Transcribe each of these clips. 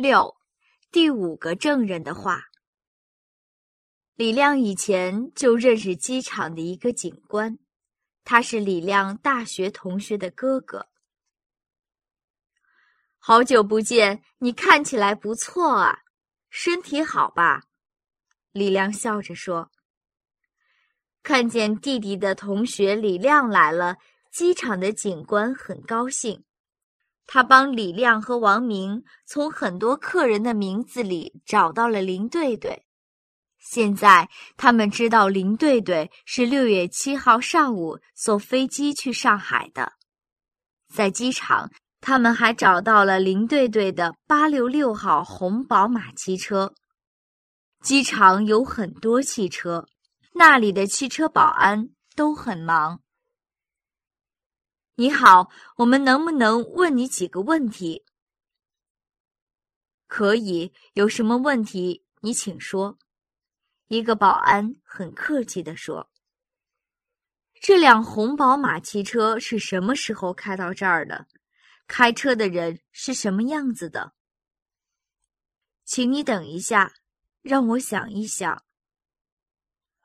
六，第五个证人的话。李亮以前就认识机场的一个警官，他是李亮大学同学的哥哥。好久不见，你看起来不错啊，身体好吧？李亮笑着说。看见弟弟的同学李亮来了，机场的警官很高兴。他帮李亮和王明从很多客人的名字里找到了林队队。现在他们知道林队队是六月七号上午坐飞机去上海的。在机场，他们还找到了林队队的八六六号红宝马汽车。机场有很多汽车，那里的汽车保安都很忙。你好，我们能不能问你几个问题？可以，有什么问题你请说。一个保安很客气地说：“这辆红宝马汽车是什么时候开到这儿的？开车的人是什么样子的？”请你等一下，让我想一想。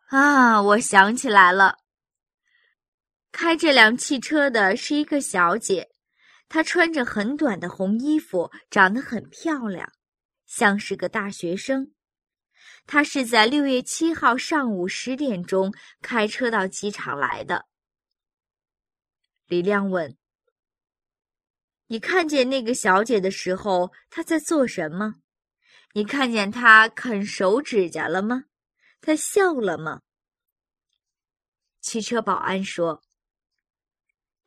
啊，我想起来了。开这辆汽车的是一个小姐，她穿着很短的红衣服，长得很漂亮，像是个大学生。她是在六月七号上午十点钟开车到机场来的。李亮问：“你看见那个小姐的时候，她在做什么？你看见她啃手指甲了吗？她笑了吗？”汽车保安说。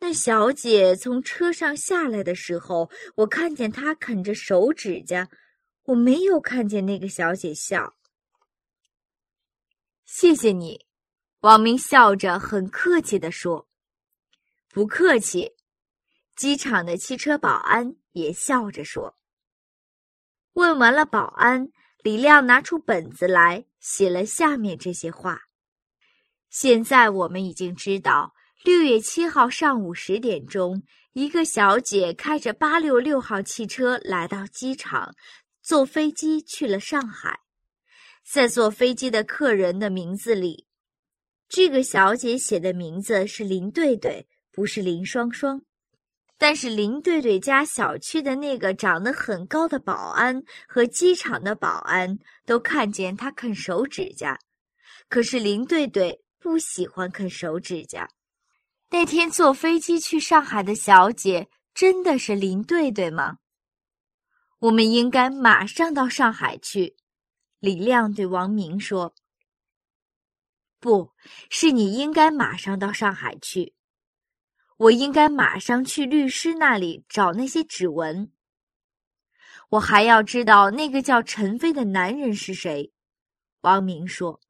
那小姐从车上下来的时候，我看见她啃着手指甲，我没有看见那个小姐笑。谢谢你，王明笑着很客气地说：“不客气。”机场的汽车保安也笑着说。问完了保安，李亮拿出本子来，写了下面这些话。现在我们已经知道。六月七号上午十点钟，一个小姐开着八六六号汽车来到机场，坐飞机去了上海。在坐飞机的客人的名字里，这个小姐写的名字是林对对，不是林双双。但是林对对家小区的那个长得很高的保安和机场的保安都看见她啃手指甲，可是林对对不喜欢啃手指甲。那天坐飞机去上海的小姐真的是林对对吗？我们应该马上到上海去。李亮对王明说：“不是你应该马上到上海去，我应该马上去律师那里找那些指纹。我还要知道那个叫陈飞的男人是谁。”王明说。